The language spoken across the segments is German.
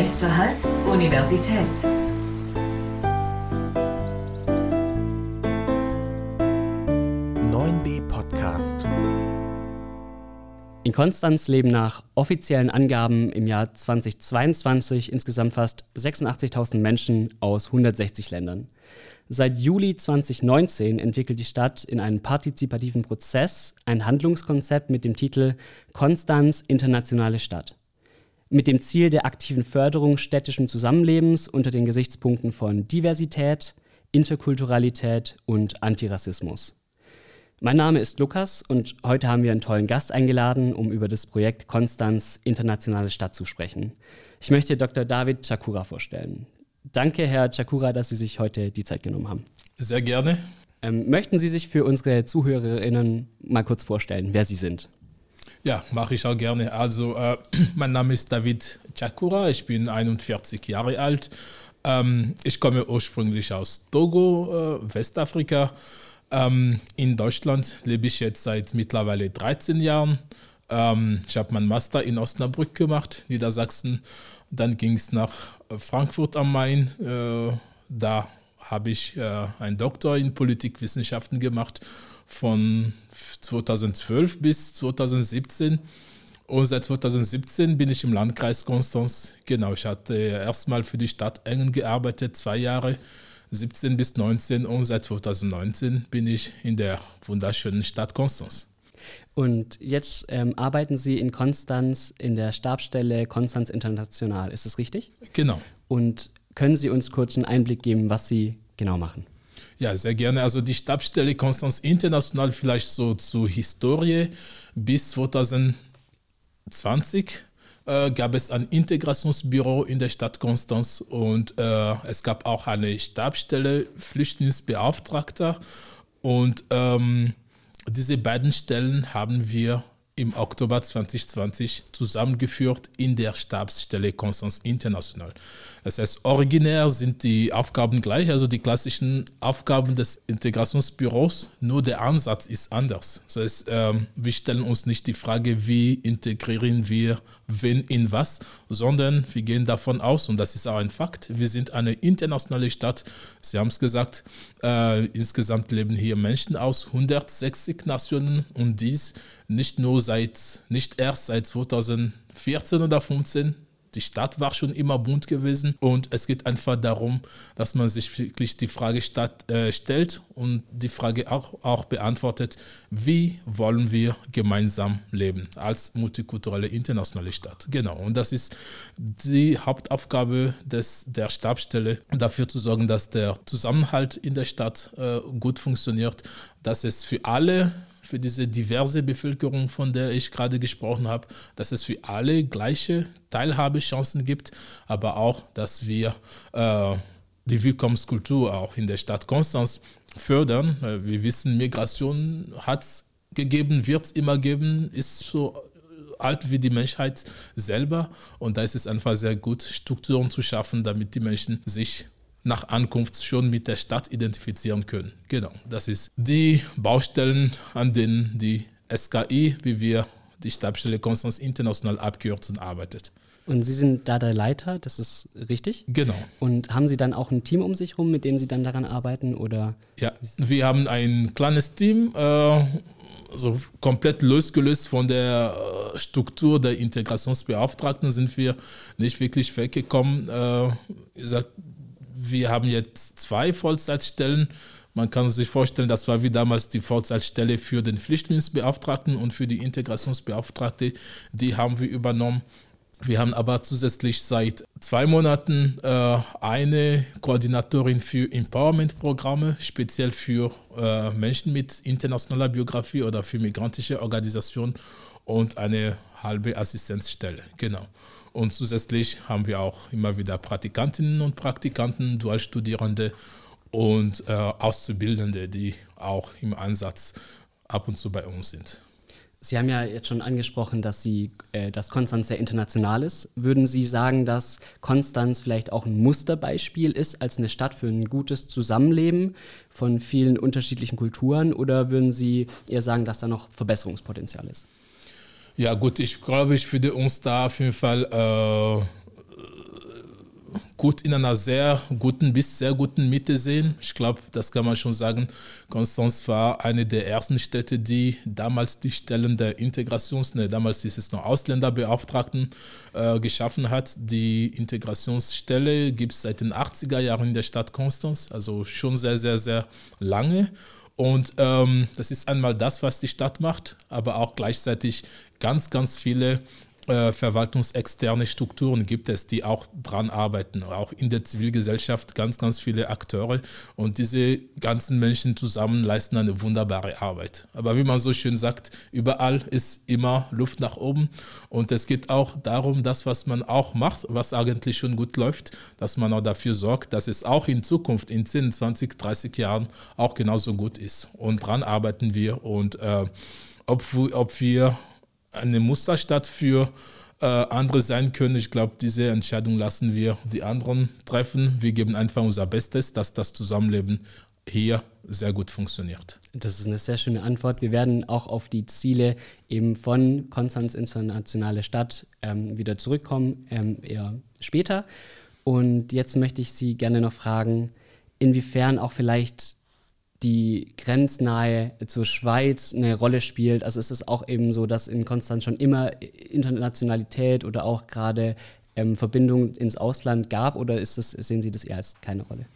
Nächster Halt, Universität. Podcast. In Konstanz leben nach offiziellen Angaben im Jahr 2022 insgesamt fast 86.000 Menschen aus 160 Ländern. Seit Juli 2019 entwickelt die Stadt in einem partizipativen Prozess ein Handlungskonzept mit dem Titel Konstanz Internationale Stadt. Mit dem Ziel der aktiven Förderung städtischen Zusammenlebens unter den Gesichtspunkten von Diversität, Interkulturalität und Antirassismus. Mein Name ist Lukas und heute haben wir einen tollen Gast eingeladen, um über das Projekt Konstanz Internationale Stadt zu sprechen. Ich möchte Dr. David Chakura vorstellen. Danke, Herr Chakura, dass Sie sich heute die Zeit genommen haben. Sehr gerne. Ähm, möchten Sie sich für unsere ZuhörerInnen mal kurz vorstellen, wer Sie sind? Ja, mache ich auch gerne. Also, äh, mein Name ist David Chakura, ich bin 41 Jahre alt. Ähm, ich komme ursprünglich aus Togo, äh, Westafrika. Ähm, in Deutschland lebe ich jetzt seit mittlerweile 13 Jahren. Ähm, ich habe meinen Master in Osnabrück gemacht, Niedersachsen. Dann ging es nach Frankfurt am Main. Äh, da habe ich äh, einen Doktor in Politikwissenschaften gemacht von 2012 bis 2017. Und seit 2017 bin ich im Landkreis Konstanz. Genau, ich hatte erstmal für die Stadt Engen gearbeitet, zwei Jahre, 17 bis 19. Und seit 2019 bin ich in der wunderschönen Stadt Konstanz. Und jetzt ähm, arbeiten Sie in Konstanz in der Stabsstelle Konstanz International. Ist das richtig? Genau. Und können Sie uns kurz einen Einblick geben, was Sie genau machen? Ja, sehr gerne. Also die Stabsstelle Konstanz International vielleicht so zur Historie. Bis 2020 äh, gab es ein Integrationsbüro in der Stadt Konstanz und äh, es gab auch eine Stabsstelle Flüchtlingsbeauftragter und ähm, diese beiden Stellen haben wir im Oktober 2020 zusammengeführt in der Stabsstelle Konstanz International. Das heißt, originär sind die Aufgaben gleich, also die klassischen Aufgaben des Integrationsbüros, nur der Ansatz ist anders. Das heißt, ähm, wir stellen uns nicht die Frage, wie integrieren wir wen in was, sondern wir gehen davon aus, und das ist auch ein Fakt, wir sind eine internationale Stadt. Sie haben es gesagt, äh, insgesamt leben hier Menschen aus 160 Nationen und dies nicht nur seit, nicht erst seit 2014 oder 2015. Die Stadt war schon immer bunt gewesen und es geht einfach darum, dass man sich wirklich die Frage statt, äh, stellt und die Frage auch, auch beantwortet, wie wollen wir gemeinsam leben als multikulturelle internationale Stadt. Genau, und das ist die Hauptaufgabe des, der Stabstelle, dafür zu sorgen, dass der Zusammenhalt in der Stadt äh, gut funktioniert, dass es für alle für diese diverse Bevölkerung, von der ich gerade gesprochen habe, dass es für alle gleiche Teilhabechancen gibt, aber auch, dass wir äh, die Willkommenskultur auch in der Stadt Konstanz fördern. Äh, wir wissen, Migration hat es gegeben, wird es immer geben, ist so alt wie die Menschheit selber. Und da ist es einfach sehr gut, Strukturen zu schaffen, damit die Menschen sich nach Ankunft schon mit der Stadt identifizieren können. Genau, das ist die Baustellen, an denen die SKI, wie wir die Stabstelle Konstanz International abkürzen, arbeitet. Und Sie sind da der Leiter, das ist richtig? Genau. Und haben Sie dann auch ein Team um sich herum, mit dem Sie dann daran arbeiten? Oder? Ja, wir haben ein kleines Team, äh, so komplett losgelöst von der äh, Struktur der Integrationsbeauftragten sind wir nicht wirklich weggekommen. Äh, wie gesagt, wir haben jetzt zwei Vollzeitstellen. Man kann sich vorstellen, das war wie damals die Vollzeitstelle für den Flüchtlingsbeauftragten und für die Integrationsbeauftragte. Die haben wir übernommen. Wir haben aber zusätzlich seit zwei Monaten äh, eine Koordinatorin für Empowerment-Programme, speziell für äh, Menschen mit internationaler Biografie oder für migrantische Organisationen und eine halbe Assistenzstelle. Genau. Und zusätzlich haben wir auch immer wieder Praktikantinnen und Praktikanten, Dualstudierende und äh, Auszubildende, die auch im Ansatz ab und zu bei uns sind. Sie haben ja jetzt schon angesprochen, dass Sie, äh, dass Konstanz sehr international ist. Würden Sie sagen, dass Konstanz vielleicht auch ein Musterbeispiel ist als eine Stadt für ein gutes Zusammenleben von vielen unterschiedlichen Kulturen? Oder würden Sie eher sagen, dass da noch Verbesserungspotenzial ist? Ja, gut, ich glaube, ich würde uns da auf jeden Fall äh, gut in einer sehr guten bis sehr guten Mitte sehen. Ich glaube, das kann man schon sagen. Konstanz war eine der ersten Städte, die damals die Stellen der Integrations, ne, damals ist es noch Ausländerbeauftragten, äh, geschaffen hat. Die Integrationsstelle gibt es seit den 80er Jahren in der Stadt Konstanz, also schon sehr, sehr, sehr lange. Und ähm, das ist einmal das, was die Stadt macht, aber auch gleichzeitig ganz, ganz viele äh, verwaltungsexterne Strukturen gibt es, die auch dran arbeiten. Auch in der Zivilgesellschaft ganz, ganz viele Akteure. Und diese ganzen Menschen zusammen leisten eine wunderbare Arbeit. Aber wie man so schön sagt, überall ist immer Luft nach oben. Und es geht auch darum, das, was man auch macht, was eigentlich schon gut läuft, dass man auch dafür sorgt, dass es auch in Zukunft, in 10, 20, 30 Jahren auch genauso gut ist. Und dran arbeiten wir. Und äh, ob, ob wir eine Musterstadt für äh, andere sein können. Ich glaube, diese Entscheidung lassen wir die anderen treffen. Wir geben einfach unser Bestes, dass das Zusammenleben hier sehr gut funktioniert. Das ist eine sehr schöne Antwort. Wir werden auch auf die Ziele eben von Konstanz Internationale Stadt ähm, wieder zurückkommen, ähm, eher später. Und jetzt möchte ich Sie gerne noch fragen, inwiefern auch vielleicht die grenznahe zur Schweiz eine Rolle spielt. Also ist es auch eben so, dass in Konstanz schon immer Internationalität oder auch gerade ähm, Verbindungen ins Ausland gab oder ist das, sehen Sie das eher als keine Rolle?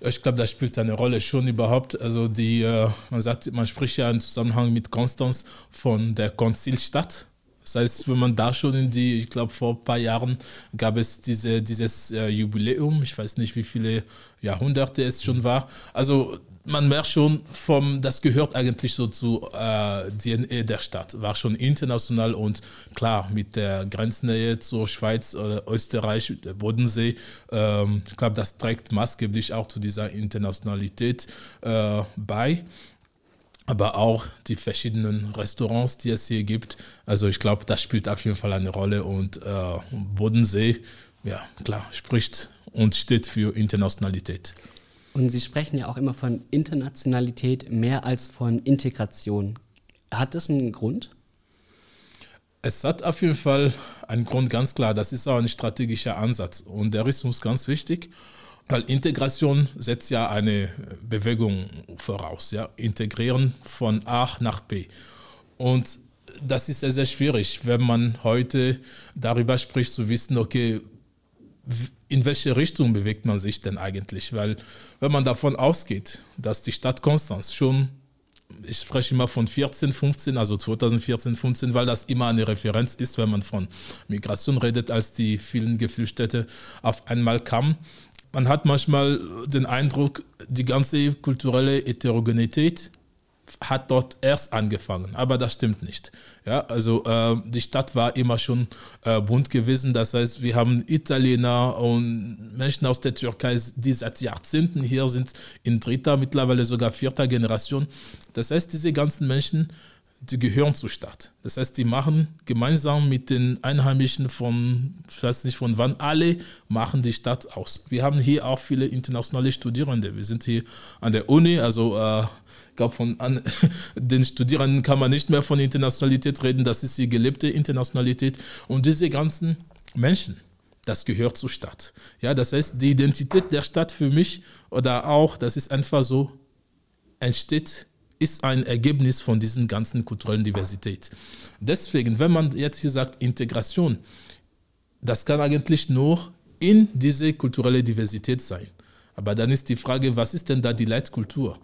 Ich glaube, das spielt eine Rolle schon überhaupt. Also die, äh, man sagt, man spricht ja im Zusammenhang mit Konstanz von der Konzilstadt. Das heißt, wenn man da schon in die, ich glaube, vor ein paar Jahren gab es diese, dieses äh, Jubiläum, ich weiß nicht, wie viele Jahrhunderte es schon war. Also man merkt schon, vom, das gehört eigentlich so zu äh, DNA der Stadt. War schon international und klar, mit der Grenznähe zur Schweiz, äh, Österreich, der Bodensee, ähm, ich glaube, das trägt maßgeblich auch zu dieser Internationalität äh, bei. Aber auch die verschiedenen Restaurants, die es hier gibt. Also ich glaube, das spielt auf jeden Fall eine Rolle. Und äh, Bodensee, ja klar, spricht und steht für Internationalität. Und Sie sprechen ja auch immer von Internationalität mehr als von Integration. Hat das einen Grund? Es hat auf jeden Fall einen Grund, ganz klar. Das ist auch ein strategischer Ansatz. Und der ist uns ganz wichtig, weil Integration setzt ja eine Bewegung voraus. Ja? Integrieren von A nach B. Und das ist sehr, sehr schwierig, wenn man heute darüber spricht, zu wissen, okay, in welche Richtung bewegt man sich denn eigentlich? Weil wenn man davon ausgeht, dass die Stadt Konstanz schon, ich spreche immer von 14, 15, also 2014, 15, weil das immer eine Referenz ist, wenn man von Migration redet, als die vielen Geflüchtete auf einmal kamen. Man hat manchmal den Eindruck, die ganze kulturelle Heterogenität hat dort erst angefangen, aber das stimmt nicht. Ja, also äh, die Stadt war immer schon äh, bunt gewesen. Das heißt, wir haben Italiener und Menschen aus der Türkei, die seit Jahrzehnten hier sind, in dritter, mittlerweile sogar vierter Generation. Das heißt, diese ganzen Menschen, die gehören zur Stadt. Das heißt, die machen gemeinsam mit den Einheimischen von, ich weiß nicht von wann, alle machen die Stadt aus. Wir haben hier auch viele internationale Studierende. Wir sind hier an der Uni, also äh, glaube, von an, den Studierenden kann man nicht mehr von Internationalität reden. Das ist die gelebte Internationalität. Und diese ganzen Menschen, das gehört zur Stadt. Ja, das heißt, die Identität der Stadt für mich oder auch, das ist einfach so, entsteht, ist ein Ergebnis von diesen ganzen kulturellen Diversität. Deswegen, wenn man jetzt hier sagt Integration, das kann eigentlich nur in diese kulturelle Diversität sein. Aber dann ist die Frage, was ist denn da die Leitkultur?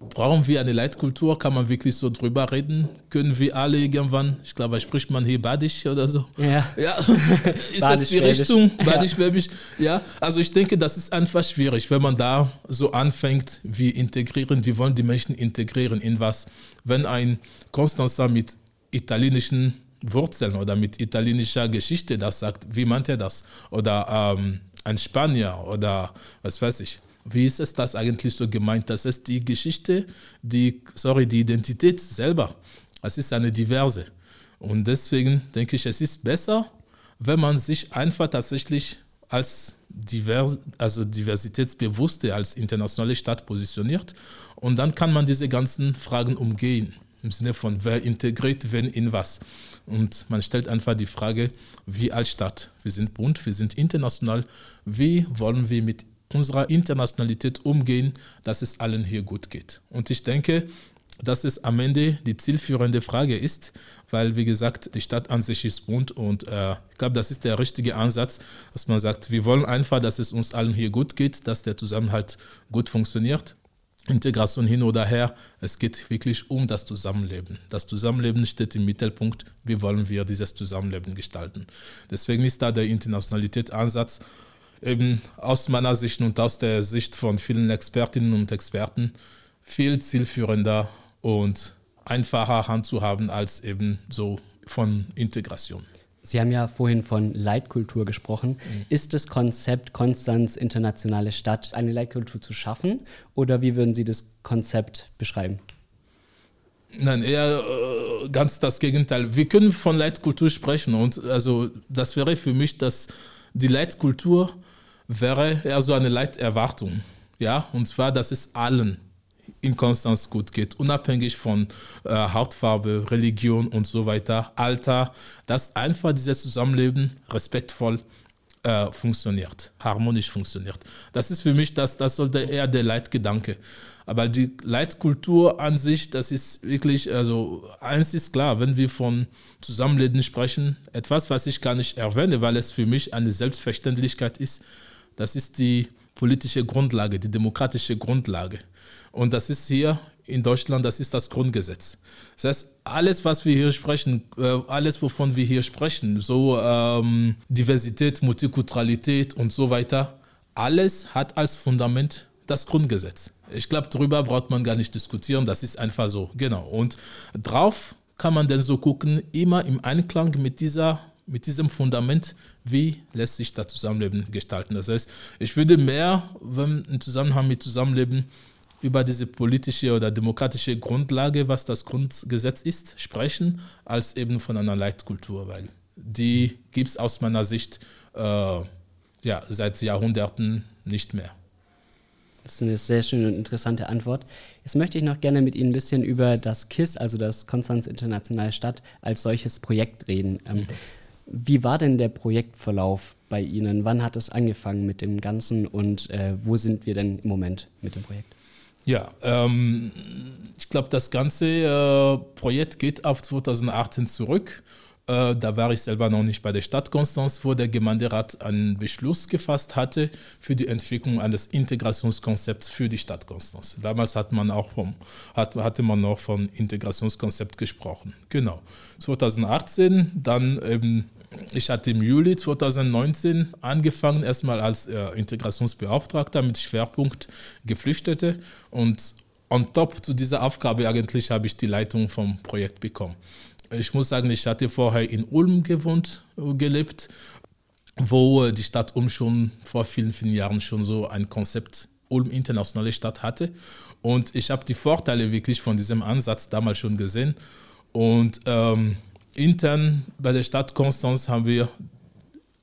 Brauchen wir eine Leitkultur? Kann man wirklich so drüber reden? Können wir alle irgendwann, ich glaube, spricht man hier Badisch oder so? Ja. ja. ist das die Richtung? Badisch, ja. Ja, also ich denke, das ist einfach schwierig, wenn man da so anfängt, wie integrieren, wie wollen die Menschen integrieren in was? Wenn ein Konstanzer mit italienischen Wurzeln oder mit italienischer Geschichte das sagt, wie meint er das? Oder ähm, ein Spanier oder was weiß ich wie ist es das eigentlich so gemeint? Das ist die Geschichte, die, sorry, die Identität selber. Es ist eine diverse. Und deswegen denke ich, es ist besser, wenn man sich einfach tatsächlich als divers, also diversitätsbewusste, als internationale Stadt positioniert. Und dann kann man diese ganzen Fragen umgehen. im Sinne von wer integriert wen in was. Und man stellt einfach die Frage, wie als Stadt, wir sind bunt, wir sind international, wie wollen wir mit unserer Internationalität umgehen, dass es allen hier gut geht. Und ich denke, dass es am Ende die zielführende Frage ist, weil, wie gesagt, die Stadt an sich ist bunt und äh, ich glaube, das ist der richtige Ansatz, dass man sagt, wir wollen einfach, dass es uns allen hier gut geht, dass der Zusammenhalt gut funktioniert. Integration hin oder her, es geht wirklich um das Zusammenleben. Das Zusammenleben steht im Mittelpunkt. Wie wollen wir dieses Zusammenleben gestalten? Deswegen ist da der Internationalität-Ansatz eben aus meiner Sicht und aus der Sicht von vielen Expertinnen und Experten viel zielführender und einfacher handzuhaben als eben so von Integration. Sie haben ja vorhin von Leitkultur gesprochen. Mhm. Ist das Konzept Konstanz internationale Stadt eine Leitkultur zu schaffen oder wie würden Sie das Konzept beschreiben? Nein, eher äh, ganz das Gegenteil. Wir können von Leitkultur sprechen und also das wäre für mich, dass die Leitkultur wäre eher so eine Leiterwartung. Ja, und zwar, dass es allen in Konstanz gut geht, unabhängig von äh, Hautfarbe, Religion und so weiter, Alter, dass einfach dieses Zusammenleben respektvoll äh, funktioniert, harmonisch funktioniert. Das ist für mich, das, das sollte eher der Leitgedanke. Aber die Leitkultur an sich, das ist wirklich, also eins ist klar, wenn wir von Zusammenleben sprechen, etwas, was ich gar nicht erwähne, weil es für mich eine Selbstverständlichkeit ist, das ist die politische Grundlage, die demokratische Grundlage. Und das ist hier in Deutschland, das ist das Grundgesetz. Das heißt, alles, was wir hier sprechen, äh, alles, wovon wir hier sprechen, so ähm, Diversität, Multikulturalität und so weiter, alles hat als Fundament das Grundgesetz. Ich glaube, darüber braucht man gar nicht diskutieren, das ist einfach so. Genau. Und drauf kann man dann so gucken, immer im Einklang mit dieser mit diesem Fundament, wie lässt sich das Zusammenleben gestalten. Das heißt, ich würde mehr, wenn im Zusammenhang mit Zusammenleben über diese politische oder demokratische Grundlage, was das Grundgesetz ist, sprechen, als eben von einer Leitkultur, weil die gibt es aus meiner Sicht äh, ja, seit Jahrhunderten nicht mehr. Das ist eine sehr schöne und interessante Antwort. Jetzt möchte ich noch gerne mit Ihnen ein bisschen über das KISS, also das Konstanz Internationale Stadt, als solches Projekt reden. Ähm, wie war denn der Projektverlauf bei Ihnen? Wann hat es angefangen mit dem Ganzen und äh, wo sind wir denn im Moment mit dem Projekt? Ja, ähm, ich glaube, das ganze äh, Projekt geht auf 2018 zurück. Äh, da war ich selber noch nicht bei der Stadt Konstanz, wo der Gemeinderat einen Beschluss gefasst hatte für die Entwicklung eines Integrationskonzepts für die Stadt Konstanz. Damals hat man auch vom, hat, hatte man noch von Integrationskonzept gesprochen. Genau. 2018 dann eben ich hatte im Juli 2019 angefangen, erstmal als äh, Integrationsbeauftragter mit Schwerpunkt Geflüchtete und on top zu dieser Aufgabe eigentlich habe ich die Leitung vom Projekt bekommen. Ich muss sagen, ich hatte vorher in Ulm gewohnt, äh, gelebt, wo äh, die Stadt Ulm schon vor vielen, vielen Jahren schon so ein Konzept Ulm internationale Stadt hatte. Und ich habe die Vorteile wirklich von diesem Ansatz damals schon gesehen. Und ähm, intern bei der Stadt Konstanz haben wir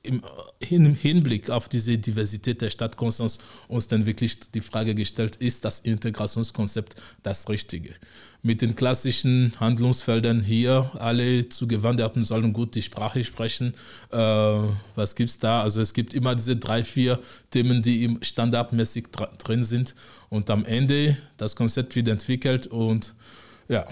im Hinblick auf diese Diversität der Stadt Konstanz uns dann wirklich die Frage gestellt, ist das Integrationskonzept das Richtige? Mit den klassischen Handlungsfeldern hier, alle Zugewanderten sollen gut die Sprache sprechen. Äh, was gibt es da? Also es gibt immer diese drei, vier Themen, die standardmäßig drin sind. Und am Ende das Konzept wird entwickelt und ja,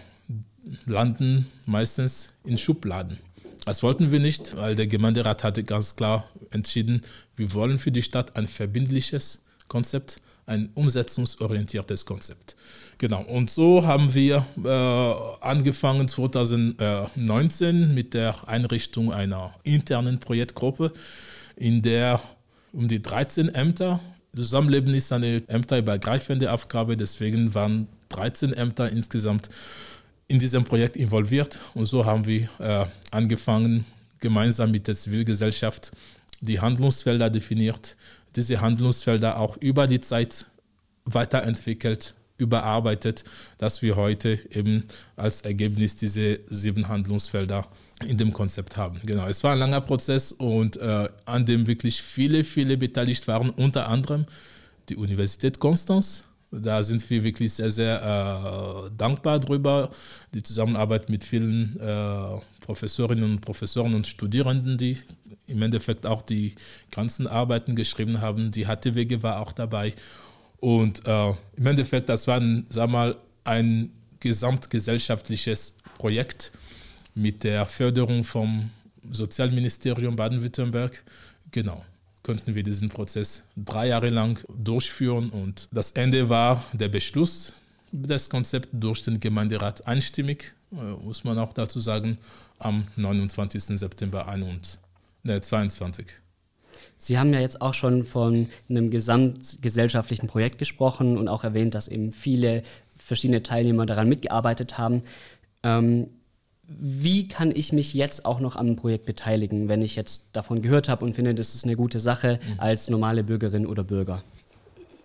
landen meistens in Schubladen. Das wollten wir nicht, weil der Gemeinderat hatte ganz klar entschieden, wir wollen für die Stadt ein verbindliches Konzept, ein umsetzungsorientiertes Konzept. Genau, und so haben wir äh, angefangen 2019 mit der Einrichtung einer internen Projektgruppe, in der um die 13 Ämter, Zusammenleben ist eine ämterübergreifende Aufgabe, deswegen waren 13 Ämter insgesamt in diesem Projekt involviert und so haben wir äh, angefangen, gemeinsam mit der Zivilgesellschaft die Handlungsfelder definiert, diese Handlungsfelder auch über die Zeit weiterentwickelt, überarbeitet, dass wir heute eben als Ergebnis diese sieben Handlungsfelder in dem Konzept haben. Genau, es war ein langer Prozess und äh, an dem wirklich viele, viele beteiligt waren, unter anderem die Universität Konstanz, Da sind wir wirklich sehr, sehr äh, dankbar drüber. Die Zusammenarbeit mit vielen äh, Professorinnen und Professoren und Studierenden, die im Endeffekt auch die ganzen Arbeiten geschrieben haben. Die HTWG war auch dabei. Und äh, im Endeffekt, das war ein, sag mal, ein gesamtgesellschaftliches Projekt mit der Förderung vom Sozialministerium Baden-Württemberg. Genau konnten wir diesen Prozess drei Jahre lang durchführen und das Ende war der Beschluss des Konzepts durch den Gemeinderat einstimmig, äh, muss man auch dazu sagen, am 29. September 2022. Sie haben ja jetzt auch schon von einem gesamtgesellschaftlichen Projekt gesprochen und auch erwähnt, dass eben viele verschiedene Teilnehmer daran mitgearbeitet haben. Ähm, wie kann ich mich jetzt auch noch am Projekt beteiligen, wenn ich jetzt davon gehört habe und finde, das ist eine gute Sache mhm. als normale Bürgerin oder Bürger?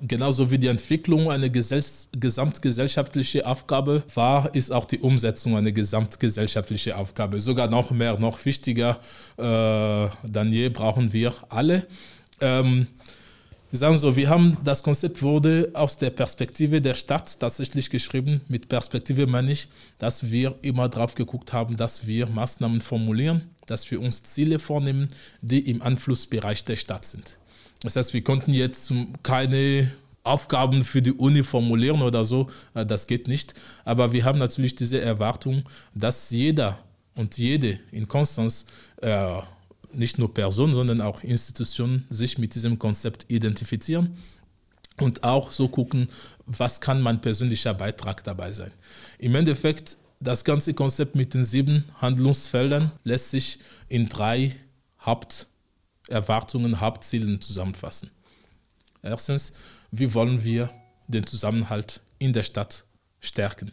Genauso wie die Entwicklung eine gesamtgesellschaftliche Aufgabe war, ist auch die Umsetzung eine gesamtgesellschaftliche Aufgabe. Sogar noch mehr, noch wichtiger äh, denn je brauchen wir alle. Ähm, wir sagen so, wir haben das Konzept wurde aus der Perspektive der Stadt tatsächlich geschrieben. Mit Perspektive meine ich, dass wir immer drauf geguckt haben, dass wir Maßnahmen formulieren, dass wir uns Ziele vornehmen, die im Einflussbereich der Stadt sind. Das heißt, wir konnten jetzt keine Aufgaben für die Uni formulieren oder so, äh, das geht nicht. Aber wir haben natürlich diese Erwartung, dass jeder und jede in Konstanz äh, nicht nur Personen, sondern auch Institutionen sich mit diesem Konzept identifizieren und auch so gucken, was kann mein persönlicher Beitrag dabei sein. Im Endeffekt, das ganze Konzept mit den sieben Handlungsfeldern lässt sich in drei Haupterwartungen, Hauptzielen zusammenfassen. Erstens, wie wollen wir den Zusammenhalt in der Stadt stärken?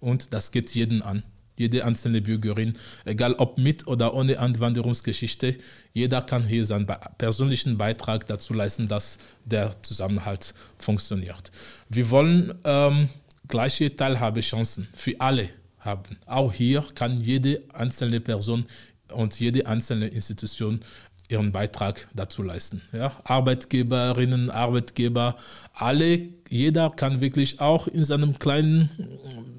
Und das geht jeden an jede einzelne Bürgerin, egal ob mit oder ohne Anwanderungsgeschichte, jeder kann hier seinen persönlichen Beitrag dazu leisten, dass der Zusammenhalt funktioniert. Wir wollen ähm, gleiche Teilhabechancen für alle haben. Auch hier kann jede einzelne Person und jede einzelne Institution ihren Beitrag dazu leisten. Ja, Arbeitgeberinnen, Arbeitgeber, alle, jeder kann wirklich auch in seinem kleinen,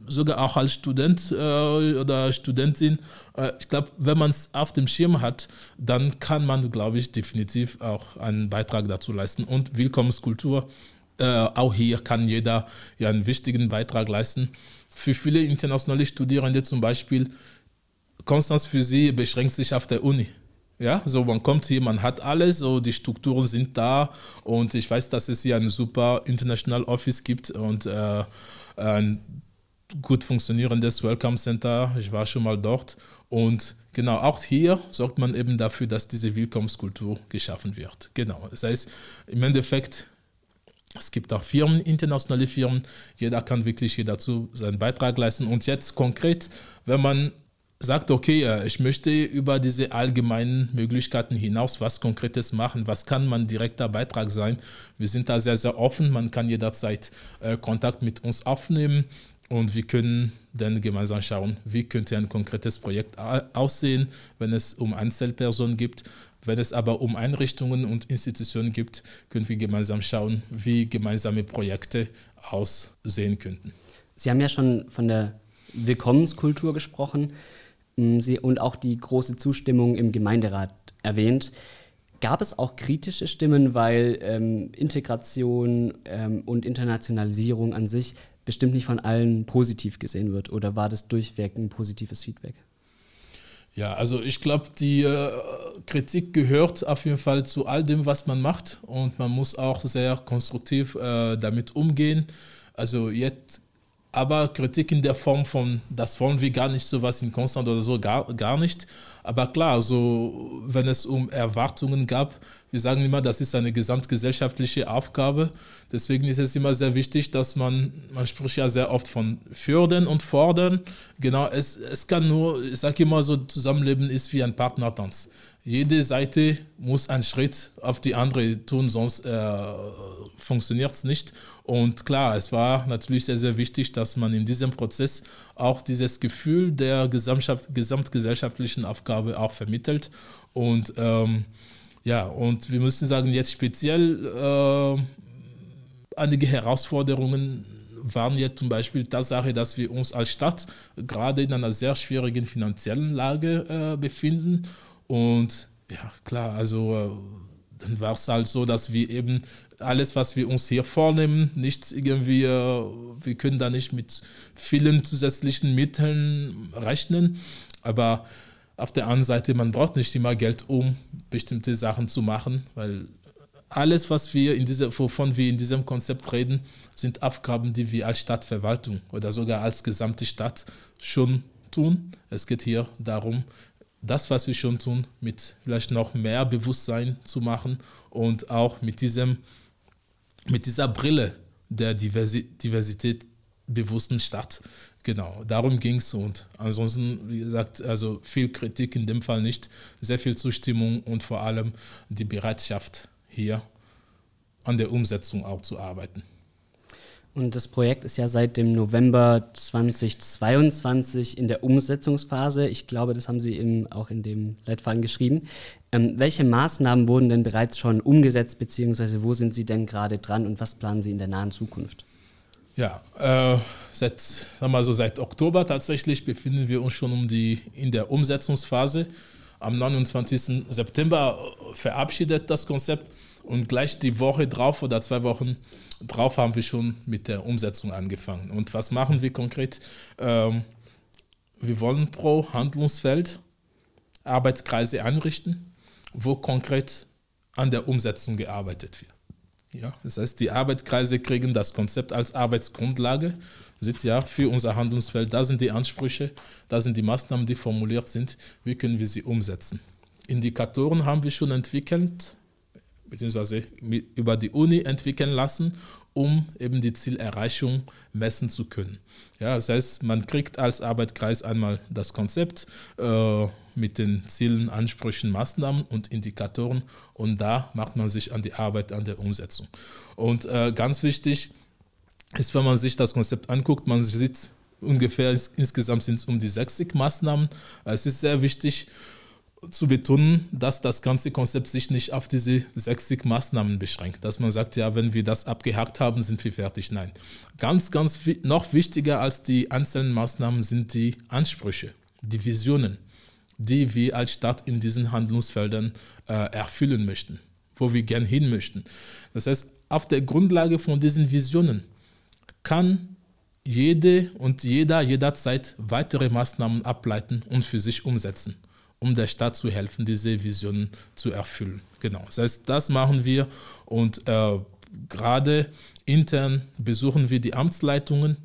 sogar auch als Student äh, oder Studentin, äh, ich glaube, wenn man es auf dem Schirm hat, dann kann man, glaube ich, definitiv auch einen Beitrag dazu leisten. Und Willkommenskultur, äh, auch hier kann jeder ja einen wichtigen Beitrag leisten. Für viele internationale Studierende zum Beispiel, Konstanz für sie beschränkt sich auf der Uni. Ja, so man kommt hier, man hat alles, so die Strukturen sind da und ich weiß, dass es hier ein super International Office gibt und äh, ein gut funktionierendes Welcome Center. Ich war schon mal dort und genau auch hier sorgt man eben dafür, dass diese Willkommenskultur geschaffen wird. Genau, das heißt im Endeffekt es gibt auch Firmen, internationale Firmen. Jeder kann wirklich hier dazu seinen Beitrag leisten. Und jetzt konkret, wenn man sagt, okay, äh, ich möchte über diese allgemeinen Möglichkeiten hinaus was Konkretes machen. Was kann mein direkter Beitrag sein? Wir sind da sehr, sehr offen. Man kann jederzeit äh, Kontakt mit uns aufnehmen und wir können dann gemeinsam schauen, wie könnte ein konkretes Projekt aussehen, wenn es um Einzelpersonen gibt. Wenn es aber um Einrichtungen und Institutionen gibt, können wir gemeinsam schauen, wie gemeinsame Projekte aussehen könnten. Sie haben ja schon von der Willkommenskultur gesprochen. Sie und auch die große Zustimmung im Gemeinderat erwähnt. Gab es auch kritische Stimmen, weil ähm, Integration ähm, und Internationalisierung an sich bestimmt nicht von allen positiv gesehen wird? Oder war das durchweg ein positives Feedback? Ja, also ich glaube, die äh, Kritik gehört auf jeden Fall zu all dem, was man macht und man muss auch sehr konstruktiv äh, damit umgehen. Also jetzt aber Kritik in der Form von, das wollen wir gar nicht, sowas in Konstant oder so, gar, gar nicht. Aber klar, so, wenn es um Erwartungen gab, wir sagen immer, das ist eine gesamtgesellschaftliche Aufgabe. Deswegen ist es immer sehr wichtig, dass man, man spricht ja sehr oft von fördern und fordern. Genau, es, es kann nur, ich sage immer so, Zusammenleben ist wie ein Partnertanz jede Seite muss einen Schritt auf die andere tun, sonst äh, funktioniert es nicht. Und klar, es war natürlich sehr, sehr wichtig, dass man in diesem Prozess auch dieses Gefühl der gesamtgesellschaftlichen Aufgabe auch vermittelt. Und ähm, ja, und wir müssen sagen, jetzt speziell äh, einige Herausforderungen waren jetzt zum Beispiel Tatsache, dass wir uns als Stadt gerade in einer sehr schwierigen finanziellen Lage äh, befinden. Und ja, klar, also äh, dann war es halt so, dass wir eben alles, was wir uns hier vornehmen, nicht irgendwie, äh, wir können da nicht mit vielen zusätzlichen Mitteln rechnen. Aber auf der anderen Seite, man braucht nicht immer Geld, um bestimmte Sachen zu machen, weil alles, was wir in dieser, wovon wir in diesem Konzept reden, sind Aufgaben, die wir als Stadtverwaltung oder sogar als gesamte Stadt schon tun. Es geht hier darum, das, was wir schon tun, mit vielleicht noch mehr Bewusstsein zu machen und auch mit, diesem, mit dieser Brille der Diversi Diversität bewussten Stadt. Genau, darum ging es und ansonsten, wie gesagt, also viel Kritik in dem Fall nicht, sehr viel Zustimmung und vor allem die Bereitschaft hier an der Umsetzung auch zu arbeiten. Und das Projekt ist ja seit dem November 2022 in der Umsetzungsphase. Ich glaube, das haben Sie eben auch in dem Leitfaden geschrieben. Ähm, welche Maßnahmen wurden denn bereits schon umgesetzt, beziehungsweise wo sind Sie denn gerade dran und was planen Sie in der nahen Zukunft? Ja, äh, seit, sagen wir so, seit Oktober tatsächlich befinden wir uns schon um die, in der Umsetzungsphase. Am 29. September verabschiedet das Konzept und gleich die Woche drauf oder zwei Wochen drauf haben wir schon mit der Umsetzung angefangen. Und was machen wir konkret? Ähm, wir wollen pro Handlungsfeld Arbeitskreise einrichten, wo konkret an der Umsetzung gearbeitet wird. Ja, das heißt, die Arbeitskreise kriegen das Konzept als Arbeitsgrundlage. Sieht ja für unser Handlungsfeld, da sind die Ansprüche, da sind die Maßnahmen, die formuliert sind. Wie können wir sie umsetzen? Indikatoren haben wir schon entwickelt, beziehungsweise über die Uni entwickeln lassen, um eben die Zielerreichung messen zu können. Ja, das heißt, man kriegt als Arbeitskreis einmal das Konzept äh, mit den Zielen, Ansprüchen, Maßnahmen und Indikatoren und da macht man sich an die Arbeit, an der Umsetzung. Und äh, ganz wichtig ist, wenn man sich das Konzept anguckt, man sieht ungefähr insgesamt sind es um die 60 Maßnahmen. Es ist sehr wichtig, zu betonen, dass das ganze Konzept sich nicht auf diese 60 Maßnahmen beschränkt. Dass man sagt, ja, wenn wir das abgehakt haben, sind wir fertig. Nein. Ganz, ganz noch wichtiger als die einzelnen Maßnahmen sind die Ansprüche, die Visionen, die wir als Stadt in diesen Handlungsfeldern äh, erfüllen möchten, wo wir gern hin möchten. Das heißt, auf der Grundlage von diesen Visionen kann jede und jeder jederzeit weitere Maßnahmen ableiten und für sich umsetzen um der Stadt zu helfen, diese Vision zu erfüllen. Genau. Das heißt, das machen wir und äh, gerade intern besuchen wir die Amtsleitungen,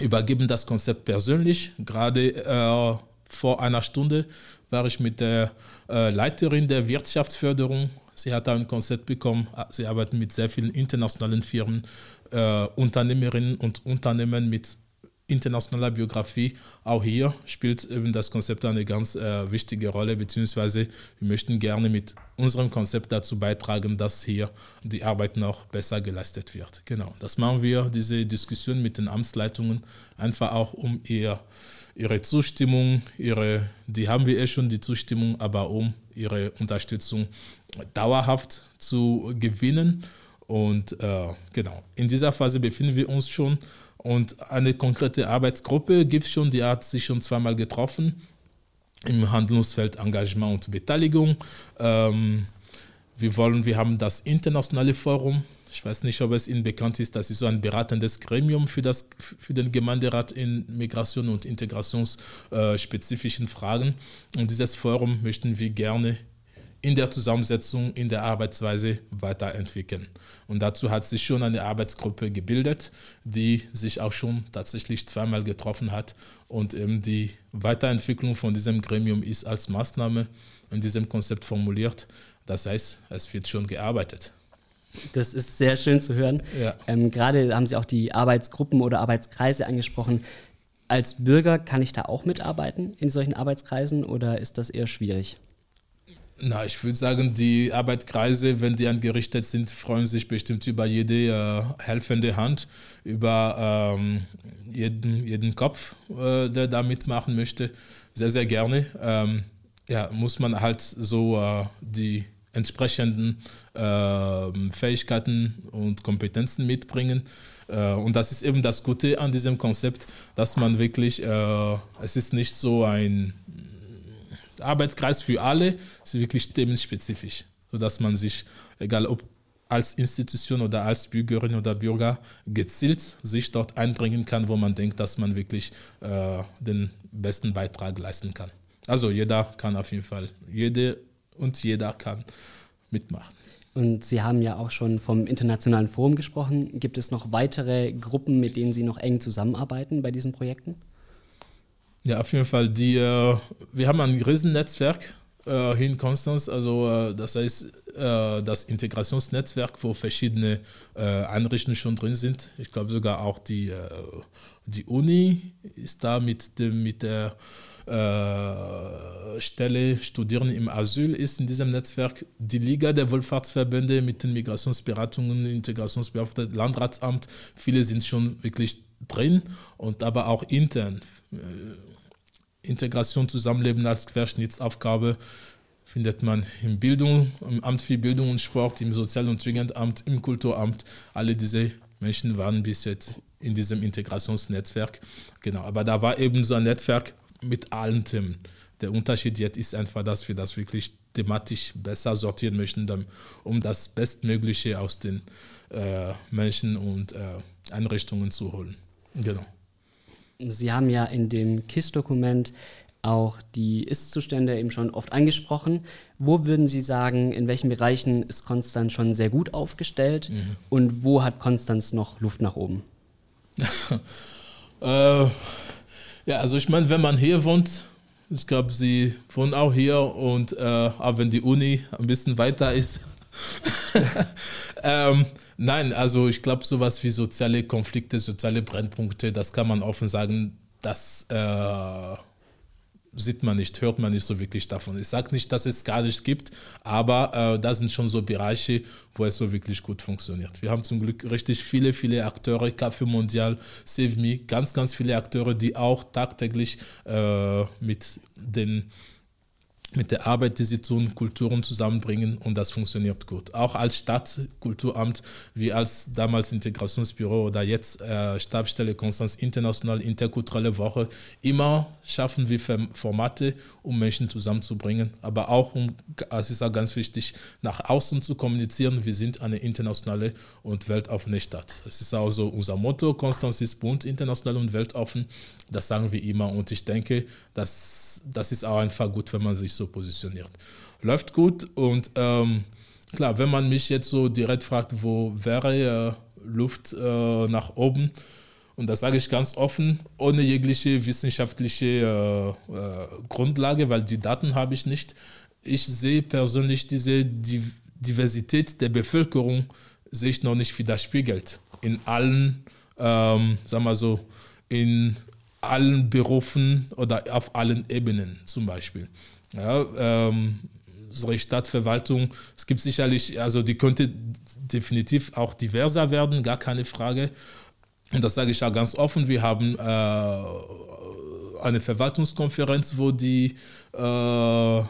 übergeben das Konzept persönlich. Gerade äh, vor einer Stunde war ich mit der äh, Leiterin der Wirtschaftsförderung. Sie hat ein Konzept bekommen. Sie arbeitet mit sehr vielen internationalen Firmen, äh, Unternehmerinnen und Unternehmen mit internationaler Biografie. Auch hier spielt eben das Konzept eine ganz äh, wichtige Rolle, beziehungsweise wir möchten gerne mit unserem Konzept dazu beitragen, dass hier die Arbeit noch besser geleistet wird. Genau, das machen wir, diese Diskussion mit den Amtsleitungen, einfach auch um ihr, ihre Zustimmung, ihre, die haben wir eh schon, die Zustimmung, aber um ihre Unterstützung dauerhaft zu gewinnen. Und äh, genau, in dieser Phase befinden wir uns schon. Und eine konkrete Arbeitsgruppe gibt es schon, die hat sich schon zweimal getroffen im Handlungsfeld Engagement und Beteiligung. Ähm, wir wollen, wir haben das internationale Forum. Ich weiß nicht, ob es Ihnen bekannt ist, das ist so ein beratendes Gremium für, das, für den Gemeinderat in Migration und integrationsspezifischen äh, Fragen. Und dieses Forum möchten wir gerne in der Zusammensetzung, in der Arbeitsweise weiterentwickeln. Und dazu hat sich schon eine Arbeitsgruppe gebildet, die sich auch schon tatsächlich zweimal getroffen hat. Und eben die Weiterentwicklung von diesem Gremium ist als Maßnahme in diesem Konzept formuliert. Das heißt, es wird schon gearbeitet. Das ist sehr schön zu hören. Ja. Ähm, Gerade haben Sie auch die Arbeitsgruppen oder Arbeitskreise angesprochen. Als Bürger kann ich da auch mitarbeiten in solchen Arbeitskreisen oder ist das eher schwierig? Na, ich würde sagen, die Arbeitskreise, wenn die angerichtet sind, freuen sich bestimmt über jede äh, helfende Hand, über ähm, jeden, jeden Kopf, äh, der da mitmachen möchte. Sehr, sehr gerne. Ähm, ja, muss man halt so äh, die entsprechenden äh, Fähigkeiten und Kompetenzen mitbringen. Äh, und das ist eben das Gute an diesem Konzept, dass man wirklich, äh, es ist nicht so ein Arbeitskreis für alle, ist wirklich themenspezifisch, sodass man sich, egal ob als Institution oder als Bürgerin oder Bürger gezielt sich dort einbringen kann, wo man denkt, dass man wirklich äh, den besten Beitrag leisten kann. Also jeder kann auf jeden Fall, jede und jeder kann mitmachen. Und Sie haben ja auch schon vom Internationalen Forum gesprochen. Gibt es noch weitere Gruppen, mit denen Sie noch eng zusammenarbeiten bei diesen Projekten? Ja, auf jeden Fall. Die, äh, wir haben ein Riesennetzwerk äh, hier in Konstanz. Also äh, das heißt, äh, das Integrationsnetzwerk, wo verschiedene äh, Einrichtungen schon drin sind. Ich glaube sogar auch die, äh, die Uni ist da mit, dem, mit der Stelle Studieren im Asyl ist in diesem Netzwerk. Die Liga der Wohlfahrtsverbände mit den Migrationsberatungen, Integrationsbeauftragten, Landratsamt, viele sind schon wirklich drin und aber auch intern. Integration, Zusammenleben als Querschnittsaufgabe findet man im Bildung, im Amt für Bildung und Sport, im Sozial- und Jugendamt, im Kulturamt. Alle diese Menschen waren bis jetzt in diesem Integrationsnetzwerk. Genau, aber da war eben so ein Netzwerk mit allen Themen. Der Unterschied jetzt ist einfach, dass wir das wirklich thematisch besser sortieren möchten, um das Bestmögliche aus den äh, Menschen und äh, Einrichtungen zu holen. Genau. Sie haben ja in dem KISS-Dokument auch die Ist-Zustände eben schon oft angesprochen. Wo würden Sie sagen, in welchen Bereichen ist Konstanz schon sehr gut aufgestellt mhm. und wo hat Konstanz noch Luft nach oben? äh, ja, also ich meine, wenn man hier wohnt, ich glaube, Sie wohnen auch hier und äh, auch wenn die Uni ein bisschen weiter ist. ähm, nein, also ich glaube, sowas wie soziale Konflikte, soziale Brennpunkte, das kann man offen sagen, das äh, sieht man nicht, hört man nicht so wirklich davon. Ich sage nicht, dass es gar nicht gibt, aber äh, da sind schon so Bereiche, wo es so wirklich gut funktioniert. Wir haben zum Glück richtig viele, viele Akteure, Café Mondial, Save Me, ganz, ganz viele Akteure, die auch tagtäglich äh, mit den mit der Arbeit, die sie tun, Kulturen zusammenbringen und das funktioniert gut. Auch als Stadtkulturamt, wie als damals Integrationsbüro oder jetzt äh, Stabsstelle Konstanz International Interkulturelle Woche, immer schaffen wir Formate, um Menschen zusammenzubringen, aber auch um, es ist auch ganz wichtig, nach außen zu kommunizieren. Wir sind eine internationale und weltoffene Stadt. Das ist auch so unser Motto, Konstanz ist bunt, international und weltoffen. Das sagen wir immer und ich denke, dass das ist auch einfach gut, wenn man sich so positioniert. Läuft gut und ähm, klar, wenn man mich jetzt so direkt fragt, wo wäre äh, Luft äh, nach oben, und das sage ich ganz offen, ohne jegliche wissenschaftliche äh, äh Grundlage, weil die Daten habe ich nicht. Ich sehe persönlich diese Diversität der Bevölkerung sehe ich noch nicht widerspiegelt in allen, ähm, sagen wir so, in allen Berufen oder auf allen Ebenen zum Beispiel. Ja, ähm, unsere Stadtverwaltung, es gibt sicherlich, also die könnte definitiv auch diverser werden, gar keine Frage. Und das sage ich auch ganz offen. Wir haben äh, eine Verwaltungskonferenz, wo die, äh,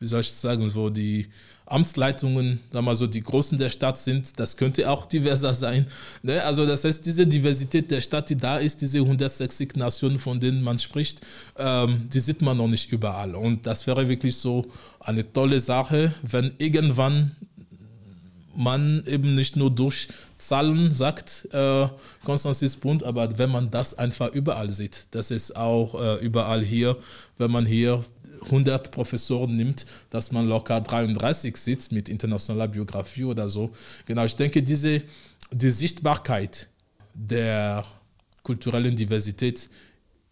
wie soll ich sagen, wo die Amtsleitungen, sagen wir so, die Großen der Stadt sind, das könnte auch diverser sein. Ne? Also das heißt, diese Diversität der Stadt, die da ist, diese 160 Nationen, von denen man spricht, ähm, die sieht man noch nicht überall. Und das wäre wirklich so eine tolle Sache, wenn irgendwann man eben nicht nur durch Zahlen sagt, äh, ist bunt, aber wenn man das einfach überall sieht, das ist auch äh, überall hier, wenn man hier 100 Professoren nimmt, dass man locker 33 sitzt mit internationaler Biografie oder so. Genau, ich denke, diese, die Sichtbarkeit der kulturellen Diversität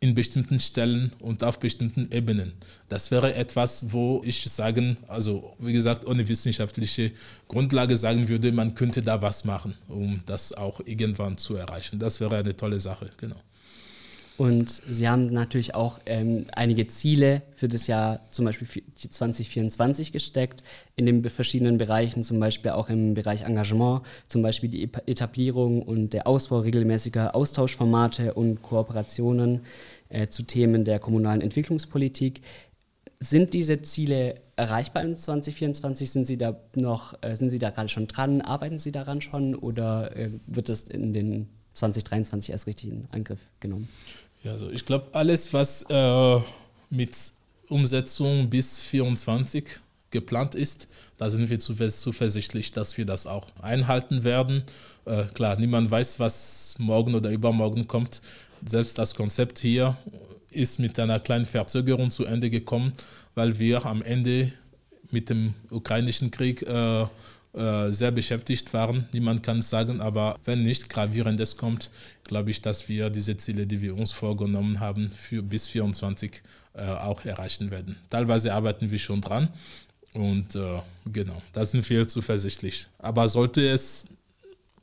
in bestimmten Stellen und auf bestimmten Ebenen. Das wäre etwas, wo ich sagen, also wie gesagt, ohne wissenschaftliche Grundlage sagen würde, man könnte da was machen, um das auch irgendwann zu erreichen. Das wäre eine tolle Sache, genau. Und Sie haben natürlich auch ähm, einige Ziele für das Jahr zum Beispiel 2024 gesteckt, in den verschiedenen Bereichen, zum Beispiel auch im Bereich Engagement, zum Beispiel die Etablierung und der Ausbau regelmäßiger Austauschformate und Kooperationen äh, zu Themen der kommunalen Entwicklungspolitik. Sind diese Ziele erreichbar in 2024? Sind Sie da noch, äh, sind Sie da gerade schon dran? Arbeiten Sie daran schon oder äh, wird es in den 2023 erst richtig in Angriff genommen? Ja, also ich glaube, alles, was äh, mit Umsetzung bis 2024 geplant ist, da sind wir zuversichtlich, dass wir das auch einhalten werden. Äh, klar, niemand weiß, was morgen oder übermorgen kommt. Selbst das Konzept hier ist mit einer kleinen Verzögerung zu Ende gekommen, weil wir am Ende mit dem ukrainischen Krieg äh, äh, sehr beschäftigt waren. Niemand kann es sagen, aber wenn nicht Gravierendes kommt, glaube ich, dass wir diese Ziele, die wir uns vorgenommen haben, für bis 2024 äh, auch erreichen werden. Teilweise arbeiten wir schon dran und äh, genau, da sind wir zuversichtlich. Aber sollte es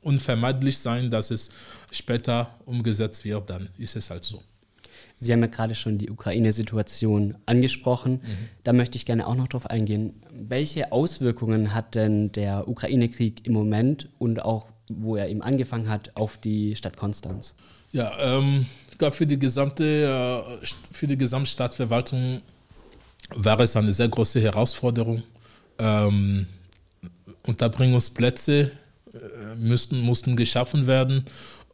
unvermeidlich sein, dass es später umgesetzt wird, dann ist es halt so. Sie haben ja gerade schon die Ukraine-Situation angesprochen. Mhm. Da möchte ich gerne auch noch drauf eingehen. Welche Auswirkungen hat denn der Ukraine-Krieg im Moment und auch, wo er eben angefangen hat, auf die Stadt Konstanz? Ja, ähm, ich glaube, für die gesamte, äh, für die Gesamtstadtverwaltung war es eine sehr große Herausforderung. Ähm, Unterbringungsplätze äh, müssten, mussten geschaffen werden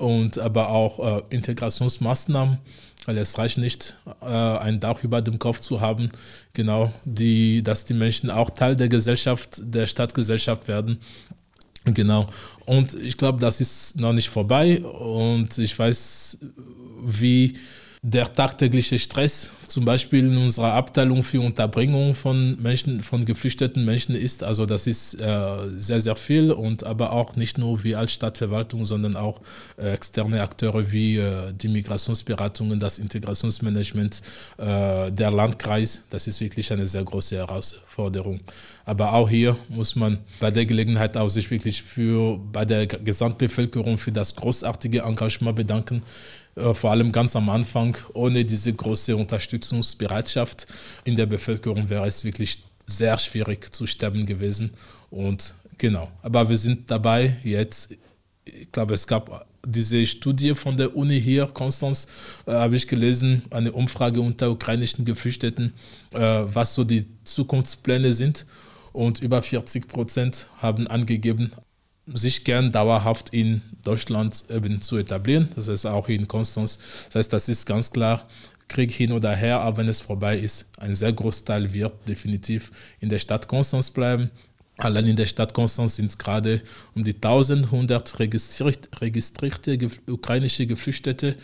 und aber auch äh, Integrationsmaßnahmen weil es reicht nicht, äh, ein Dach über dem Kopf zu haben, genau, die, dass die Menschen auch Teil der Gesellschaft, der Stadtgesellschaft werden. Genau. Und ich glaube, das ist noch nicht vorbei. Und ich weiß, wie der tagtägliche Stress, zum Beispiel in unserer Abteilung für Unterbringung von Menschen, von geflüchteten Menschen ist. Also das ist äh, sehr, sehr viel und aber auch nicht nur wir als Stadtverwaltung, sondern auch äh, externe Akteure wie äh, die Migrationsberatungen, das Integrationsmanagement, äh, der Landkreis. Das ist wirklich eine sehr große Herausforderung. Aber auch hier muss man bei der Gelegenheit auch sich wirklich für bei der Gesamtbevölkerung für das großartige Engagement bedanken vor allem ganz am Anfang, ohne diese große Unterstützungsbereitschaft in der Bevölkerung wäre es wirklich sehr schwierig zu sterben gewesen. Und genau, aber wir sind dabei jetzt. Ich glaube, es gab diese Studie von der Uni hier, Konstanz, äh, habe ich gelesen, eine Umfrage unter ukrainischen Geflüchteten, äh, was so die Zukunftspläne sind. Und über 40 Prozent haben angegeben, sich gern dauerhaft in Deutschland eben zu etablieren. Das heißt auch in Konstanz. Das heißt, das ist ganz klar Krieg hin oder her, aber wenn es vorbei ist, ein sehr Großteil wird definitiv in der Stadt Konstanz bleiben. Allein in der Stadt Konstanz sind es gerade um die 1100 registriert, registrierte ukrainische Geflüchtete.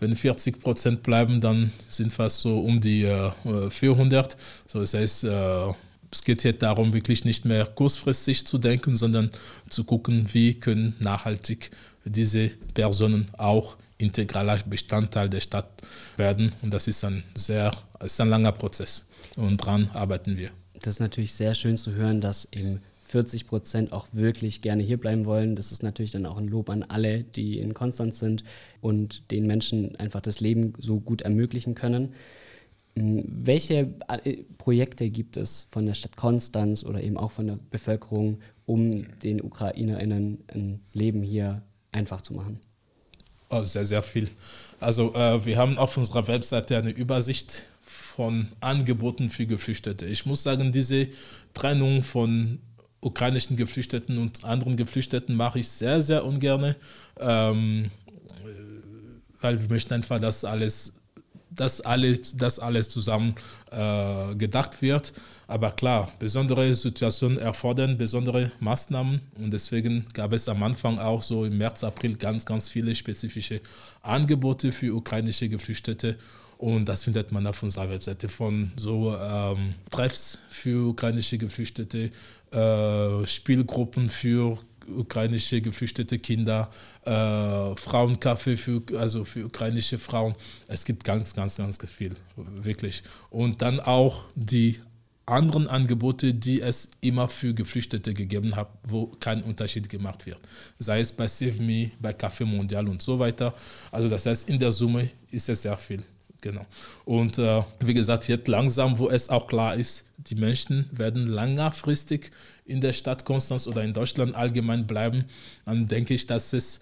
Wenn 40 Prozent bleiben, dann sind fast so um die äh, 400. So, das heißt, äh, es geht jetzt darum, wirklich nicht mehr kurzfristig zu denken, sondern zu gucken, wie können nachhaltig diese Personen auch integraler Bestandteil der Stadt werden. Und das ist ein sehr, ist ein langer Prozess. Und daran arbeiten wir. Das ist natürlich sehr schön zu hören, dass eben 40 Prozent auch wirklich gerne hier bleiben wollen. Das ist natürlich dann auch ein Lob an alle, die in Konstanz sind und den Menschen einfach das Leben so gut ermöglichen können. Hm, welche äh, Projekte gibt es von der Stadt Konstanz oder eben auch von der Bevölkerung, um den UkrainerInnen ein Leben hier einfach zu machen? Oh, sehr, sehr viel. Also äh, wir haben auf unserer Webseite eine Übersicht von Angeboten für Geflüchtete. Ich muss sagen, diese Trennung von ukrainischen Geflüchteten und anderen Geflüchteten mache ich sehr, sehr ungern, ähm, weil wir möchten einfach, dass alles dass alles, dass alles zusammen äh, gedacht wird. Aber klar, besondere Situationen erfordern besondere Maßnahmen und deswegen gab es am Anfang auch so im März, April ganz, ganz viele spezifische Angebote für ukrainische Geflüchtete. Und das findet man auf unserer Webseite von so ähm, Treffs für ukrainische Geflüchtete, äh, Spielgruppen für ukrainische geflüchtete Kinder, äh, Frauencafé für, also für ukrainische Frauen. Es gibt ganz, ganz, ganz viel, wirklich. Und dann auch die anderen Angebote, die es immer für Geflüchtete gegeben hat, wo kein Unterschied gemacht wird. Sei es bei Save Me, bei Café Mondial und so weiter. Also das heißt, in der Summe ist es sehr viel. Genau. Und äh, wie gesagt, jetzt langsam, wo es auch klar ist, die Menschen werden längerfristig in der Stadt Konstanz oder in Deutschland allgemein bleiben, dann denke ich, dass es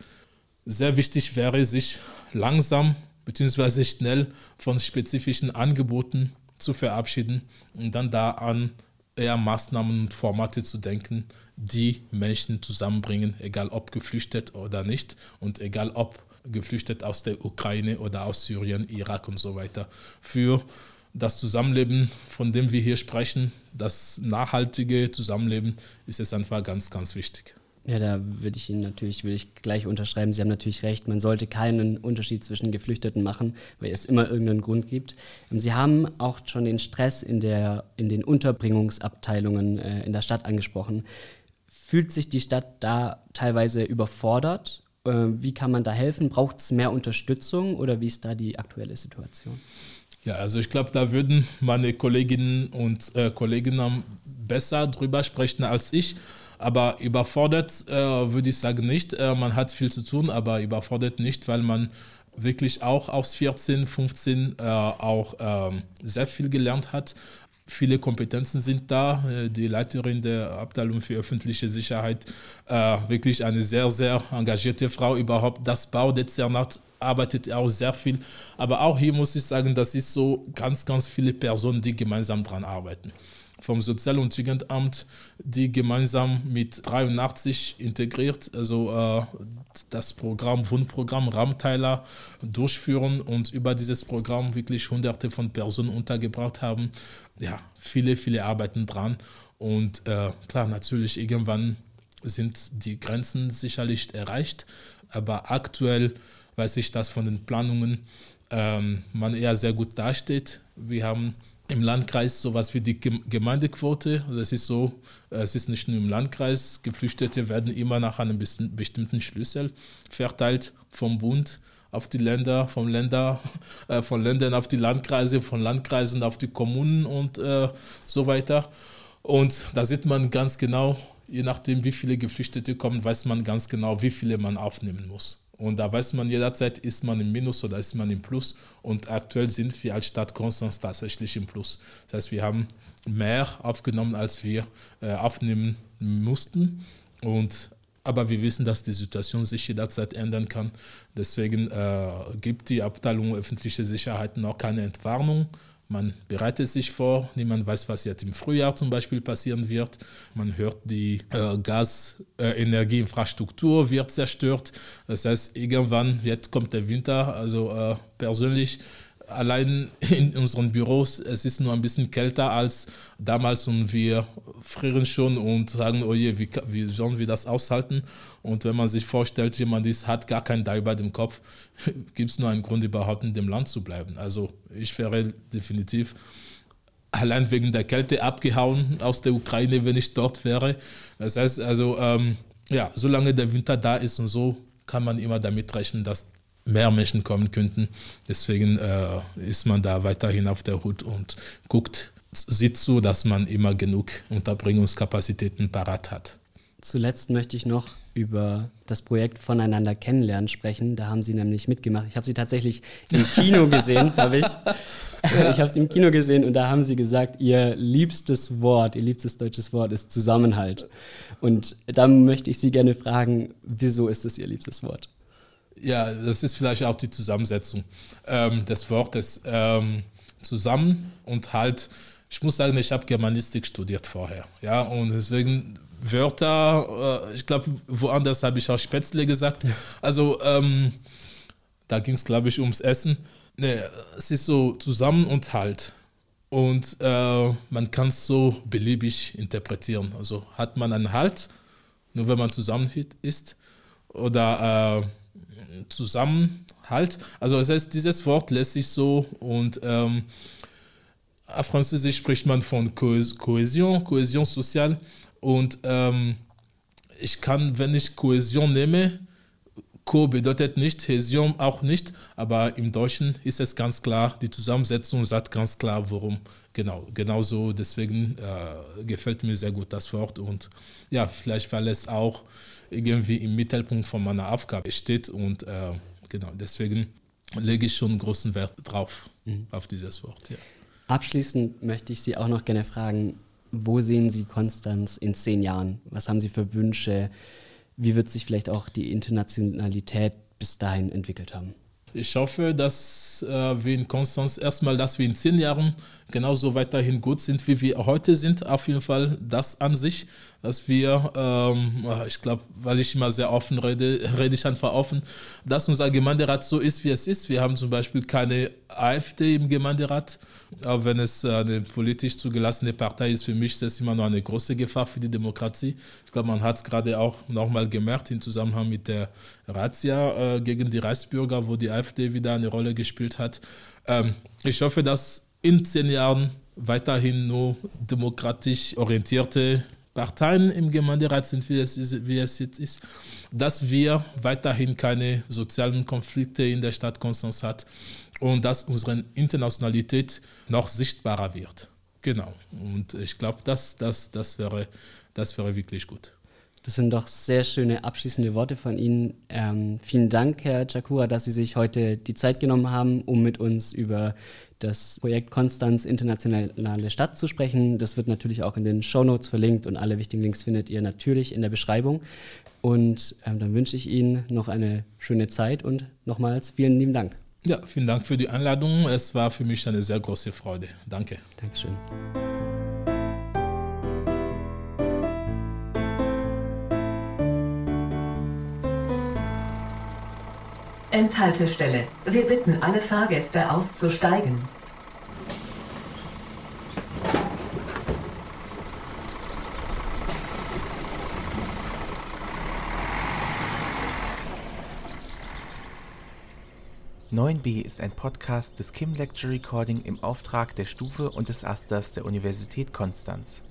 sehr wichtig wäre, sich langsam bzw. schnell von spezifischen Angeboten zu verabschieden und dann da an eher Maßnahmen und Formate zu denken, die Menschen zusammenbringen, egal ob geflüchtet oder nicht und egal ob geflüchtet aus der Ukraine oder aus Syrien, Irak und so weiter. Für das Zusammenleben, von dem wir hier sprechen, das nachhaltige Zusammenleben, ist es einfach ganz, ganz wichtig. Ja, da würde ich Ihnen natürlich will ich gleich unterschreiben. Sie haben natürlich recht. Man sollte keinen Unterschied zwischen Geflüchteten machen, weil es immer irgendeinen Grund gibt. Ähm, Sie haben auch schon den Stress in, der, in den Unterbringungsabteilungen äh, in der Stadt angesprochen. Fühlt sich die Stadt da teilweise überfordert? Äh, wie kann man da helfen? Braucht es mehr Unterstützung oder wie ist da die aktuelle Situation? Ja, also ich glaube, da würden meine Kolleginnen und äh, Kollegen besser drüber sprechen als ich. Aber überfordert äh, würde ich sagen nicht. Äh, man hat viel zu tun, aber überfordert nicht, weil man wirklich auch aus 14, 15 äh, auch ähm, sehr viel gelernt hat. Viele Kompetenzen sind da. Äh, die Leiterin der Abteilung für öffentliche Sicherheit, äh, wirklich eine sehr, sehr engagierte Frau. Überhaupt das Baudezernat arbeitet auch sehr viel. Aber auch hier muss ich sagen, das ist so ganz, ganz viele Personen, die gemeinsam daran arbeiten vom Sozial- und Jugendamt, die gemeinsam mit 83 integriert, also äh, das Programm, Wohnprogramm Rahmenteiler durchführen und über dieses Programm wirklich hunderte von Personen untergebracht haben. Ja, viele, viele arbeiten dran und äh, klar, natürlich irgendwann sind die Grenzen sicherlich erreicht, aber aktuell weiß ich, dass von den Planungen ähm, man eher sehr gut dasteht. Wir haben im Landkreis sowas wie die Gemeindequote. Also es ist so, äh, es ist nicht nur im Landkreis, Geflüchtete werden immer nach einem bestimmten Schlüssel verteilt vom Bund auf die Länder, vom Länder, äh, von Ländern auf die Landkreise, von Landkreisen auf die Kommunen und äh, so weiter. Und da sieht man ganz genau, je nachdem, wie viele Geflüchtete kommen, weiß man ganz genau, wie viele man aufnehmen muss. Und da weiß man jederzeit, ist man im Minus oder ist man im Plus. Und aktuell sind wir als Stadt Konstanz tatsächlich im Plus. Das heißt, wir haben mehr aufgenommen, als wir äh, aufnehmen mussten. Und, aber wir wissen, dass die Situation sich jederzeit ändern kann. Deswegen äh, gibt die Abteilung öffentliche Sicherheit noch keine Entwarnung. Man bereitet sich vor, niemand weiß, was jetzt im Frühjahr zum Beispiel passieren wird. Man hört, die äh, Gasenergieinfrastruktur äh, wird zerstört. Das heißt, irgendwann, jetzt kommt der Winter. Also äh, persönlich allein in unseren Büros, es ist nur ein bisschen kälter als damals und wir frieren schon und sagen, oh je, wie, wie sollen wir das aushalten? Und wenn man sich vorstellt, jemand ist, hat gar kein Dach über dem Kopf, gibt es nur einen Grund, überhaupt in dem Land zu bleiben. Also ich wäre definitiv allein wegen der Kälte abgehauen aus der Ukraine, wenn ich dort wäre. Das heißt also, ähm, ja, solange der Winter da ist und so, kann man immer damit rechnen, dass mehr Menschen kommen könnten. Deswegen äh, ist man da weiterhin auf der Hut und guckt, sieht zu, dass man immer genug Unterbringungskapazitäten parat hat. Zuletzt möchte ich noch über das Projekt Voneinander kennenlernen sprechen. Da haben Sie nämlich mitgemacht. Ich habe Sie tatsächlich im Kino gesehen, habe ich. Ich habe Sie im Kino gesehen und da haben Sie gesagt, Ihr liebstes Wort, Ihr liebstes deutsches Wort ist Zusammenhalt. Und da möchte ich Sie gerne fragen, wieso ist es Ihr liebstes Wort? Ja, das ist vielleicht auch die Zusammensetzung ähm, des Wortes ähm, zusammen und halt, ich muss sagen, ich habe Germanistik studiert vorher, ja, und deswegen Wörter, äh, ich glaube, woanders habe ich auch Spätzle gesagt, also ähm, da ging es, glaube ich, ums Essen. Nee, es ist so zusammen und halt. Und äh, man kann es so beliebig interpretieren. Also hat man einen Halt, nur wenn man zusammen ist, oder äh, Zusammenhalt. Also das heißt, dieses Wort lässt sich so und ähm, auf Französisch spricht man von Kohäsion, Kohäsion soziale. Und ähm, ich kann, wenn ich Kohäsion nehme, Co bedeutet nicht, Häsion auch nicht, aber im Deutschen ist es ganz klar, die Zusammensetzung sagt ganz klar, worum. Genau, genauso, deswegen äh, gefällt mir sehr gut das Wort und ja, vielleicht weil es auch irgendwie im Mittelpunkt von meiner Aufgabe steht und äh, genau, deswegen lege ich schon großen Wert drauf, mhm. auf dieses Wort. Ja. Abschließend möchte ich Sie auch noch gerne fragen, wo sehen Sie Konstanz in zehn Jahren? Was haben Sie für Wünsche? Wie wird sich vielleicht auch die Internationalität bis dahin entwickelt haben? Ich hoffe, dass äh, wir in Konstanz erstmal, dass wir in zehn Jahren genauso weiterhin gut sind, wie wir heute sind. Auf jeden Fall das an sich, dass wir, ähm, ich glaube, weil ich immer sehr offen rede, rede ich einfach offen, dass unser Gemeinderat so ist, wie es ist. Wir haben zum Beispiel keine AfD im Gemeinderat, auch wenn es eine politisch zugelassene Partei ist. Für mich ist das immer noch eine große Gefahr für die Demokratie. Ich glaube, man hat es gerade auch nochmal gemerkt im Zusammenhang mit der Razzia äh, gegen die Reichsbürger, wo die AfD wieder eine Rolle gespielt hat. Ähm, ich hoffe, dass in zehn Jahren weiterhin nur demokratisch orientierte Parteien im Gemeinderat sind, wie es, ist, wie es jetzt ist, dass wir weiterhin keine sozialen Konflikte in der Stadt Konstanz hat und dass unsere Internationalität noch sichtbarer wird. Genau. Und ich glaube, das, das, das, wäre, das wäre wirklich gut. Das sind doch sehr schöne abschließende Worte von Ihnen. Ähm, vielen Dank, Herr Chakura, dass Sie sich heute die Zeit genommen haben, um mit uns über das Projekt Konstanz Internationale Stadt zu sprechen. Das wird natürlich auch in den Show Notes verlinkt und alle wichtigen Links findet ihr natürlich in der Beschreibung. Und ähm, dann wünsche ich Ihnen noch eine schöne Zeit und nochmals vielen lieben Dank. Ja, vielen Dank für die Einladung. Es war für mich eine sehr große Freude. Danke. Dankeschön. Enthaltestelle. Wir bitten alle Fahrgäste auszusteigen. b ist ein Podcast des Kim Lecture Recording im Auftrag der Stufe und des Asters der Universität Konstanz.